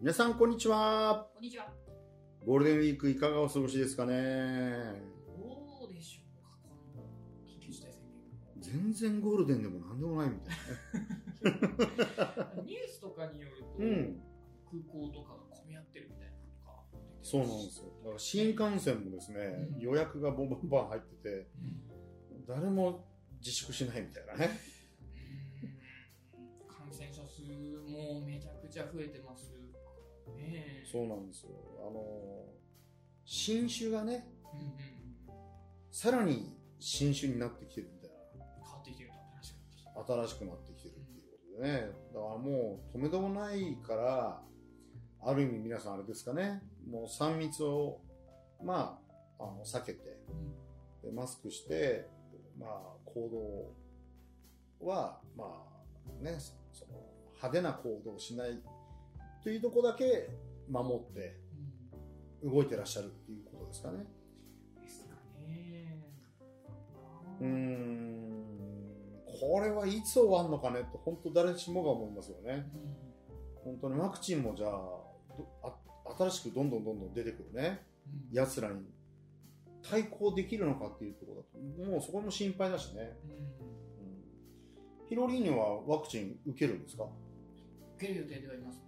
皆さん、こんにちは。こんにちは。ゴールデンウィークいかがお過ごしですかね？どうでしょうか、この緊急事態宣言も。全然ゴールデンでもなんでもないみたいニュースとかによると、な。うん。空港とかが混み合ってるみたいなそうなんですよ。だから新幹線もですね、うん予約がボンバンバン入ってて、うん誰も自粛しないみたいなね。うん感染者数もめちゃくちゃ増えて。そうなんですよ。あの、新種がね、うんうんうん。さらに新種になってきてるみたい変わってきてると新しくなってきてる。な。新しくなってきてるっていうことでね。だからもう止めどもないから、ある意味皆さんあれですかね、もう3密を、まあ、あの避けて、でマスクして、まあ、行動は、まあね、その派手な行動をしないというところだけ守ってうん動いてらっしゃるっていうことですかね。うんですかね。うーん、これはいつ終わるのかねと、本当誰しもが思いますよね。うん本当にワクチンもじゃあ、新しくどんどんどんどん出てくるね、うん奴らに対抗できるのかっていうところだと、もうそこも心配だしね。ヒロリーニはワクチン受けるんですか？受ける予定ではいますね。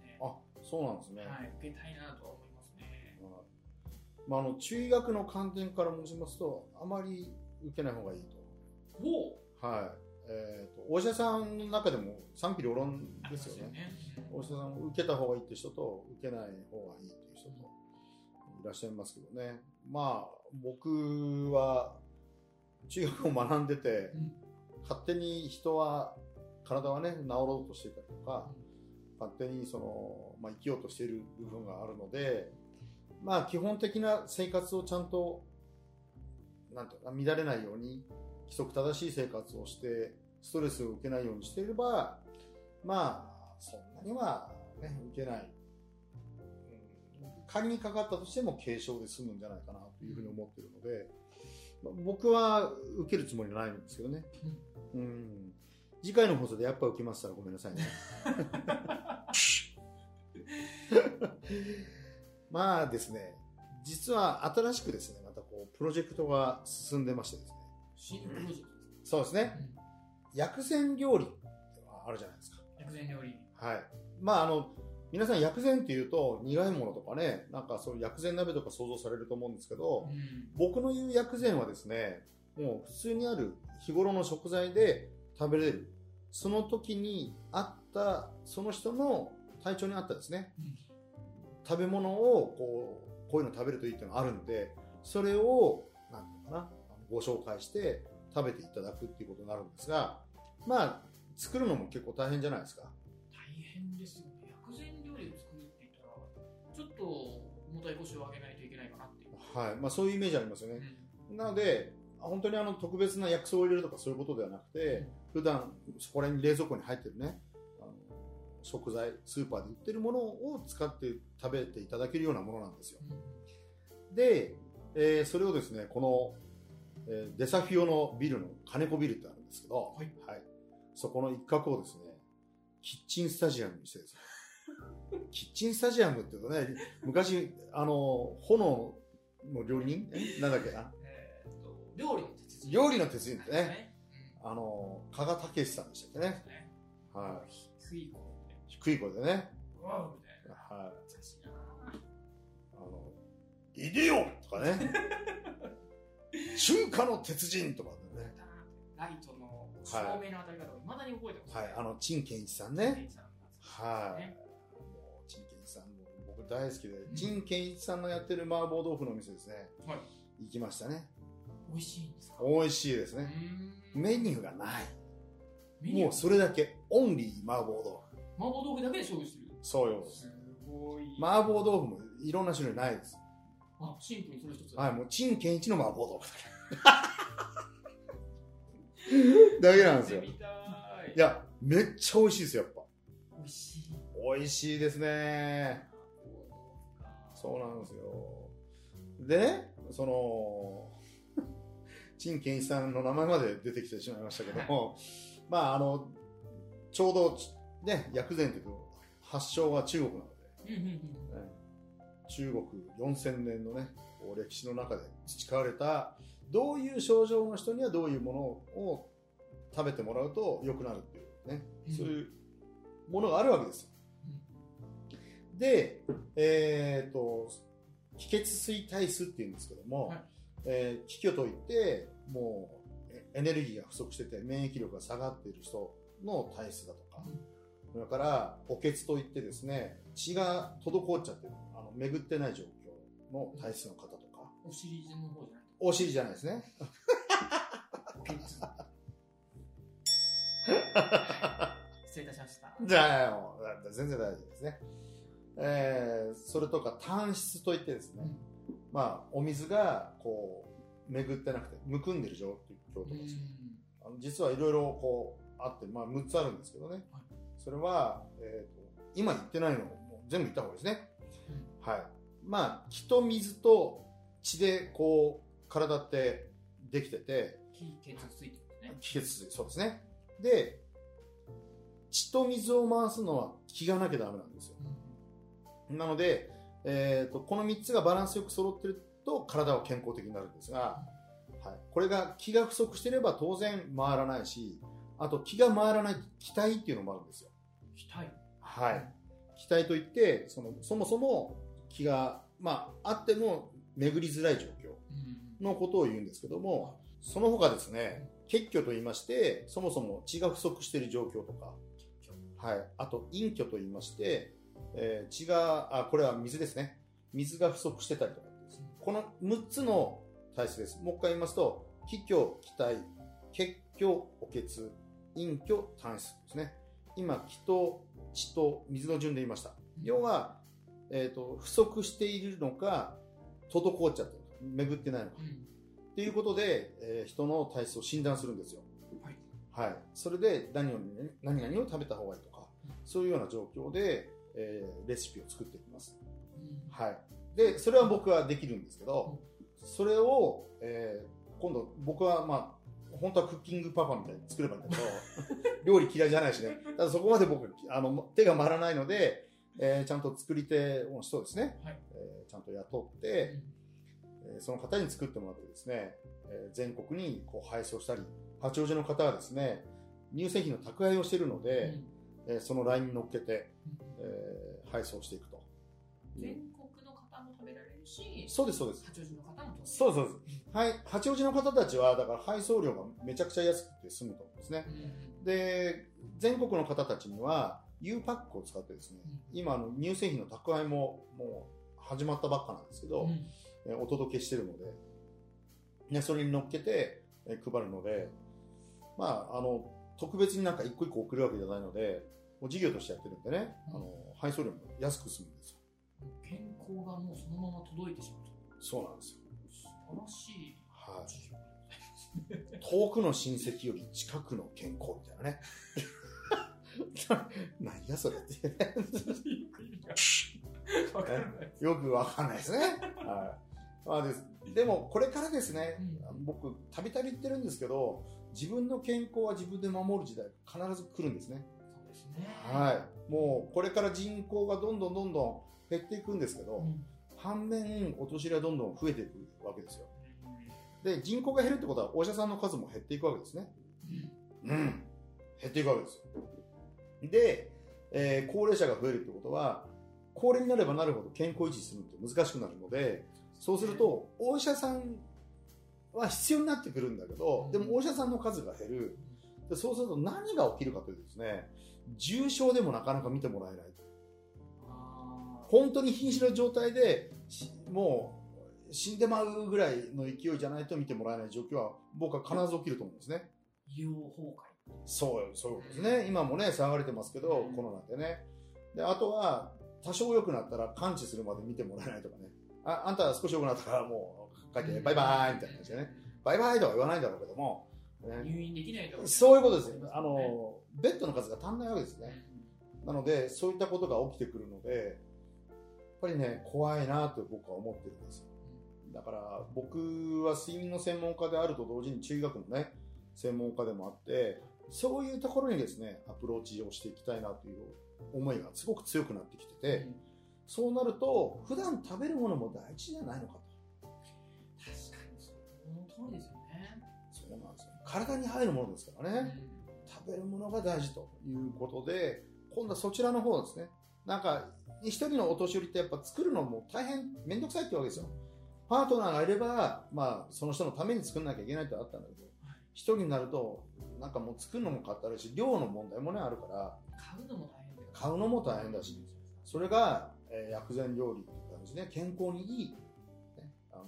あ、そうなんですね。はい、受けたいなとは思いますね。はいまあ、あの中医学の観点から申しますと、あまり受けない方がいいと。おはい。えっ、と、お医者さんの中でも賛否両論ですよね。ね。お医者さん受けた方がいいって人と、受けない方がいいっていう人といらっしゃいますけどね。まあ、僕は中学を学んでて、うん勝手に人は、体はね、治ろうとしていたりとか、勝手にその、まあ、生きようとしている部分があるので、まあ、基本的な生活をちゃんと、なんていうかな、乱れないように、規則正しい生活をして、ストレスを受けないようにしていれば、まあ、そんなには、ね、受けない。うん仮にかかったとしても軽症で済むんじゃないかなというふうに思っているので、まあ僕は受けるつもりはないんですけどね。うん。次回の放送でやっぱ受けましたらごめんなさいね。まあですね、実は新しくですね、またこう、プロジェクトが進んでましてですね。新プロジェクトですか？そうですね。薬膳料理ってあるじゃないですか。薬膳料理。はい。まああの、皆さん薬膳っていうと苦いものとかね、なんかそういう薬膳鍋とか想像されると思うんですけど、うん僕の言う薬膳はですね、もう普通にある日頃の食材で食べれる。その時にあった、その人の体調に合ったですね、うん食べ物をこう、こういうの食べるといいっていうのがあるんで、それを、なんていうのかな、ご紹介して食べていただくっていうことになるんですが、まあ、作るのも結構大変じゃないですか。大変ですよね。薬膳料理を作るって言ったら、ちょっと重たい腰を上げないといけないかなっていう。はい。まあそういうイメージありますよね。なので、本当にあの特別な薬草を入れるとかそういうことではなくて、普段そこら辺に冷蔵庫に入ってるね、食材、スーパーで売ってるものを使って食べていただけるようなものなんですよ。うんで、えーそれをですね、この、えーデサフィオのビルの金子ビルってあるんですけど、はいそこの一角をですね、キッチンスタジアムにしてですね、キッチンスタジアムっていうとね、昔、あの、炎の料理人？え？なんだっけな？えと、料理の鉄人。料理の鉄人ってね、ね。あの、加賀武さんでしたっけね。ね。はい。低い。低い声でね。うわーみたいな。はい。懐かしいなあの、イデオンとかね。中華の鉄人とかでね。ライトの照明の当たり方を未だに覚えてます、はい。あの、陳健一さんね。はい。ねもう、陳健一さんも僕大好きで、陳健一さんのやってる麻婆豆腐の店ですね。はい。行きましたね。美味しいんですか？美味しいですうね。メニューがない。もうそれだけ。オンリー麻婆豆腐。麻婆豆腐だけで勝負してる。そうよ。すごい。麻婆豆腐もいろんな種類ないです。あ、シンプルにそれ一つ。はい、もう、陳健一の麻婆豆腐だけ。だけなんですよ。い。い、や、めっちゃ美味しいですよ、やっぱ。美味しい。美味しいですね。そうなんですよ。でね、その、陳健一さんの名前まで出てきてしまいましたけども、まあ、あの、ちょうど、ね、薬膳というと、発祥は中国なので、うんうんうん。中国4000年のね、歴史の中で培われた、どういう症状の人にはどういうものを食べてもらうと良くなるっていうね、うん。そういうものがあるわけですよ。で、えっ、と、気血水体質っていうんですけども、はい。えー気虚といって、もうえエネルギーが不足してて免疫力が下がっている人の体質だとか、それから補欠といってですね、血が滞っちゃってる、あの巡ってない状況の体質の方とか、お尻の方じゃないお尻じゃないですね。失礼いたしました。じゃあ、もう全然大丈夫ですね。えーそれとか単質といってですね、まあ、お水がこう巡ってなくてむくんでる状況とかですね。あの実はいろいろこうあって、まあ、6つあるんですけどね、はいそれは、えーと今言ってないのをもう全部言った方がいいですね、はい。まあ気と水と血でこう体ってできてて気血ついてるね。気血水そうですね。で血と水を回すのは気がなきゃダメなんですよ。なので、えー、とこの3つがバランスよく揃ってると体は健康的になるんですが、はい、これが気が不足してれば当然回らないしあと気が回らない気体っていうのもあるんですよ。額。はい、気体といってそのそもそも気が、まあ、あっても巡りづらい状況うん。のことを言うんですけどもその他ですね血虚と言いましてそもそも血が不足している状況とか、はい、あと陰虚と言いまして、えー血があこれは水ですね。水が不足してたりとかです。この6つの体質です。もう一回言いますと気虚気体血虚補欠陰虚単質ですね今気と血と水の順で言いました要は、えー、と不足しているのか滞っちゃってる巡ってないのかうんっていうことで、えー人の体質を診断するんですよ。はい。はい。それで何を、何々を食べた方がいいとか、そういうような状況で、えーレシピを作っていきます。うんはい。で、それは僕はできるんですけど、それを、えー今度僕はまあ、本当はクッキングパパみたいに作ればいいんだけど、料理嫌いじゃないしね。ただそこまで僕、あの、手が回らないので、えーちゃんと作り手の人ですね、はいえーちゃんと雇って、えーその方に作ってもらってですね、えー全国にこう配送したり、八王子の方はですね、乳製品の宅配をしているので、えーそのラインに乗っけて、えー配送していくと。全国の方も食べられるし、そうです、そうです。八王子の方もそうです、そうです。はい、八王子の方たちは、だから配送料がめちゃくちゃ安くて済むと思うんですね。うんで、全国の方たちには、U パックを使ってですね、今、あの乳製品の宅配ももう始まったばっかなんですけど、うんえーお届けしてるので、ね、それに乗っけて、えー配るので、まあ、あの、特別になんか一個一個送るわけじゃないので、もう事業としてやってるんでね、あの、配送料も安く済むんですよ。健康がもうそのまま届いてしまうと。そうなんですよ。素晴らしいはい。事業でございます。遠くの親戚より近くの健康みたいなね。何やそれっていうね。わからない。よくわかんないですね。はい。まあです。でも、これからですね、うん僕、たびたび言ってるんですけど、自分の健康は自分で守る時代、必ず来るんですね。そうですね。はい。もう、これから人口がどんどんどんどん減っていくんですけど、うん反面、お年寄りはどんどん増えていくわけですよ。で、人口が減るってことは、お医者さんの数も減っていくわけですね。うんうん。減っていくわけですよ。で、えー高齢者が増えるってことは、高齢になればなるほど健康維持するのって難しくなるので、そうすると、お医者さんは必要になってくるんだけど、でもお医者さんの数が減る。でそうすると何が起きるかというとですね、重症でもなかなか見てもらえない。あ本当に瀕死の状態で、しもう死んでまうぐらいの勢いじゃないと見てもらえない状況は、僕は必ず起きると思うんですね。ー医療崩壊。そう、そうですね。今もね、騒がれてますけど、コロナでね。で、あとは、多少良くなったら完治するまで見てもらえないとかね。あ、あんた少し良くなったからもう帰って、バイバイみたいな感じでね。バイバイとは言わないんだろうけども、ね、入院できないとそういうことですよ。あの、ベッドの数が足んないわけですね。なので、そういったことが起きてくるので、ぱりね、怖いなと僕は思ってるんですよ。だから、僕は睡眠の専門家であると同時に中医学のね、専門家でもあって、そういうところにですね、アプローチをしていきたいなという思いがすごく強くなってきてて、そうなると普段食べるものも大事じゃないのかと。確かにその通りですよね。そうなんですよ。体に入るものですからね、食べるものが大事ということで今度はそちらの方ですねなんか一人のお年寄りってやっぱ作るのも大変面倒くさいってわけですよ。パートナーがいれば、まあ、その人のために作んなきゃいけないってあったんだけど一人になるとなんかもう作るのもかったるし量の問題もねあるから。買うのも大変だよ。買うのも大変だし。それが、えー薬膳料理っていう感じで健康にいい、ね、あの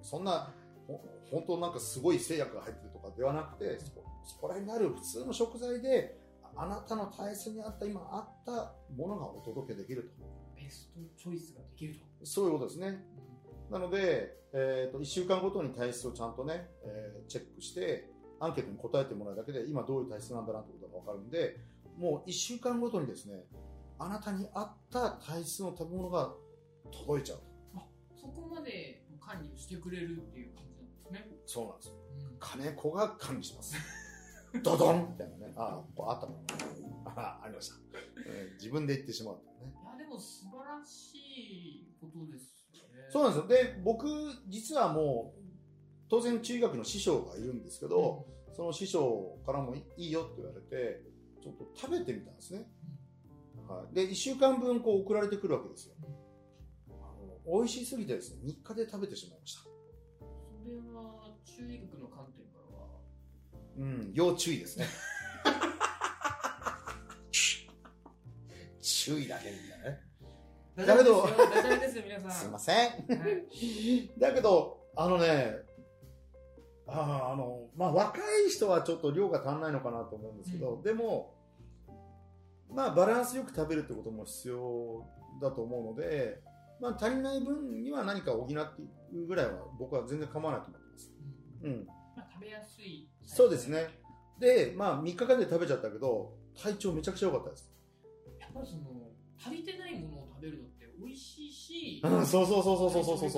そんなほ本当なんかすごい製薬が入ってるとかではなくてそこそこら辺にある普通の食材であなたの体質に合った今あったものがお届けできると。ベストチョイスができると。そういうことですね。なので、えー、と1週間ごとに体質をちゃんとね、えーチェックしてアンケートに答えてもらうだけで今どういう体質なんだなってことが分かるんでもう1週間ごとにですねあなたに合った体質の食べ物が届いちゃうと。そこまで管理をしてくれるっていう感じなんですね。そうなんです。ようん。金子が管理しますドドンみたいなねああったのあありました、えー自分で言ってしまうねいや、でも素晴らしいことですよね。そうなんですよで僕実はもう当然中医学の師匠がいるんですけど、その師匠からもいいよって言われて、ちょっと食べてみたんですね。はい、で、1週間分こう送られてくるわけですよ。あの美味しすぎてですね、3日で食べてしまいました。それは中医学のうん、要注意ですね。注意だけみたいなね。だけどすいません。はいだけど、あのね、あーあの、まあ、若い人はちょっと量が足んないのかなと思うんですけど、うんでも、まあ、バランスよく食べるってことも必要だと思うので、まあ、足りない分には何か補っていくぐらいは僕は全然構わないと思ってます。うんうん。べやすい。そうですね。で、まあ、3日間で食べちゃったけど、体調めちゃくちゃ良かったです。やっぱりその、足りてないものを食べるのって美味しいし、うん、そうそうそうそうそうそうそう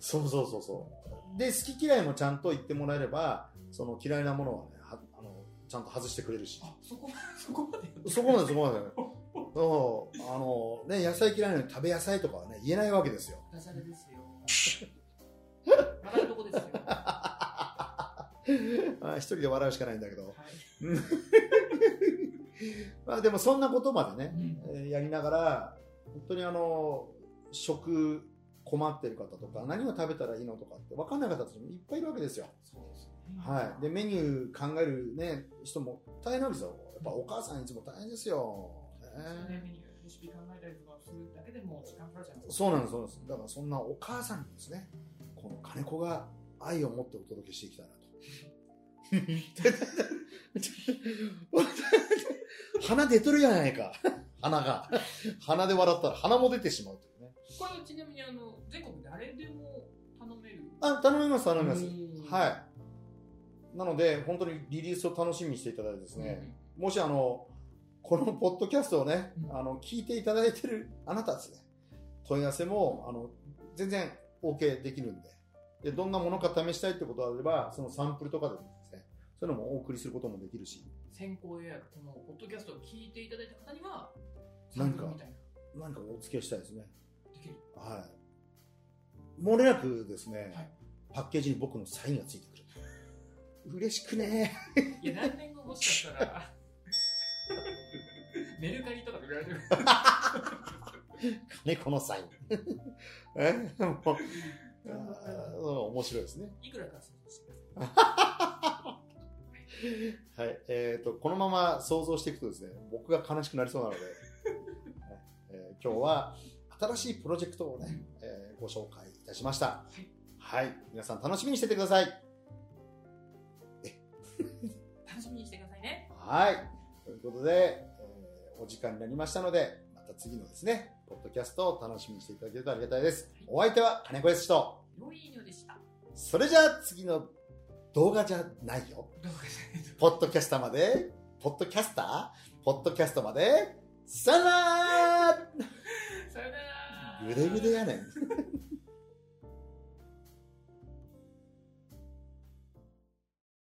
そうそうそうそう。で、好き嫌いもちゃんと言ってもらえれば、その嫌いなものはね、はあのちゃんと外してくれるし。あ、そこ、そこまで。そこまでそこまで。そう、あの、ね、野菜嫌いなのに食べ野菜とかはね、言えないわけですよ。ダジャレですよ。笑うとこですよ。は あ一人で笑うしかないんだけど。い。まあでもそんなことまでね、うんえーやりながら、本当にあの、食困ってる方とか、何を食べたらいいのとかって分かんない方たちもいっぱいいるわけですよ。そうですよね。はい。で、メニュー考えるね、人も大変なんですよ。やっぱお母さんいつも大変ですよ。ねねメニュー、レシピ考えたりとかするだけでも時間かかるじゃないですか。そうなんです、そうなんです。だからそんなお母さんにですね、この金子が愛を持ってお届けしていきたいなと。鼻出とるやないか。鼻が。鼻で笑ったら鼻も出てしまうというね。これはちなみにあの、全国誰でも頼める？あ、頼みます、頼みます。うんはい。なので、本当にリリースを楽しみにしていただいてですね、もしあの、このポッドキャストをね、うんあの、聞いていただいてるあなたですね、問い合わせも、あの、全然 OK できるんで、で、どんなものか試したいってことがあれば、そのサンプルとかでね、そういうのもお送りすることもできるし、先行予約、このポッドキャストを聞いていただいた方には、なんかな。何かお付き合いしたいですね。できる。はい。漏れなくですね、はいパッケージに僕のサインがついてくる。嬉しくねいや、何年後もしかしたら、メルカリとかで売られてる。金子のサイン。え？面白いですね。いくらか想像してくだはい。えっ、と、このまま想像していくとですね、僕が悲しくなりそうなので、えー今日は新しいプロジェクトをね、えーご紹介いたしました。はい。皆さん楽しみにしててください。楽しみにしてくださいね。はい。ということで、えーお時間になりましたので、また次のですね、ポッドキャストを楽しみにしていただけるとありがたいです。お相手は金子康と、良い犬でした。それじゃあ次の動画じゃないよ。どうかしないと。ポッドキャスターまで、ポッドキャスターポッドキャストまで、さら さよなら。ぐでぐでやねん。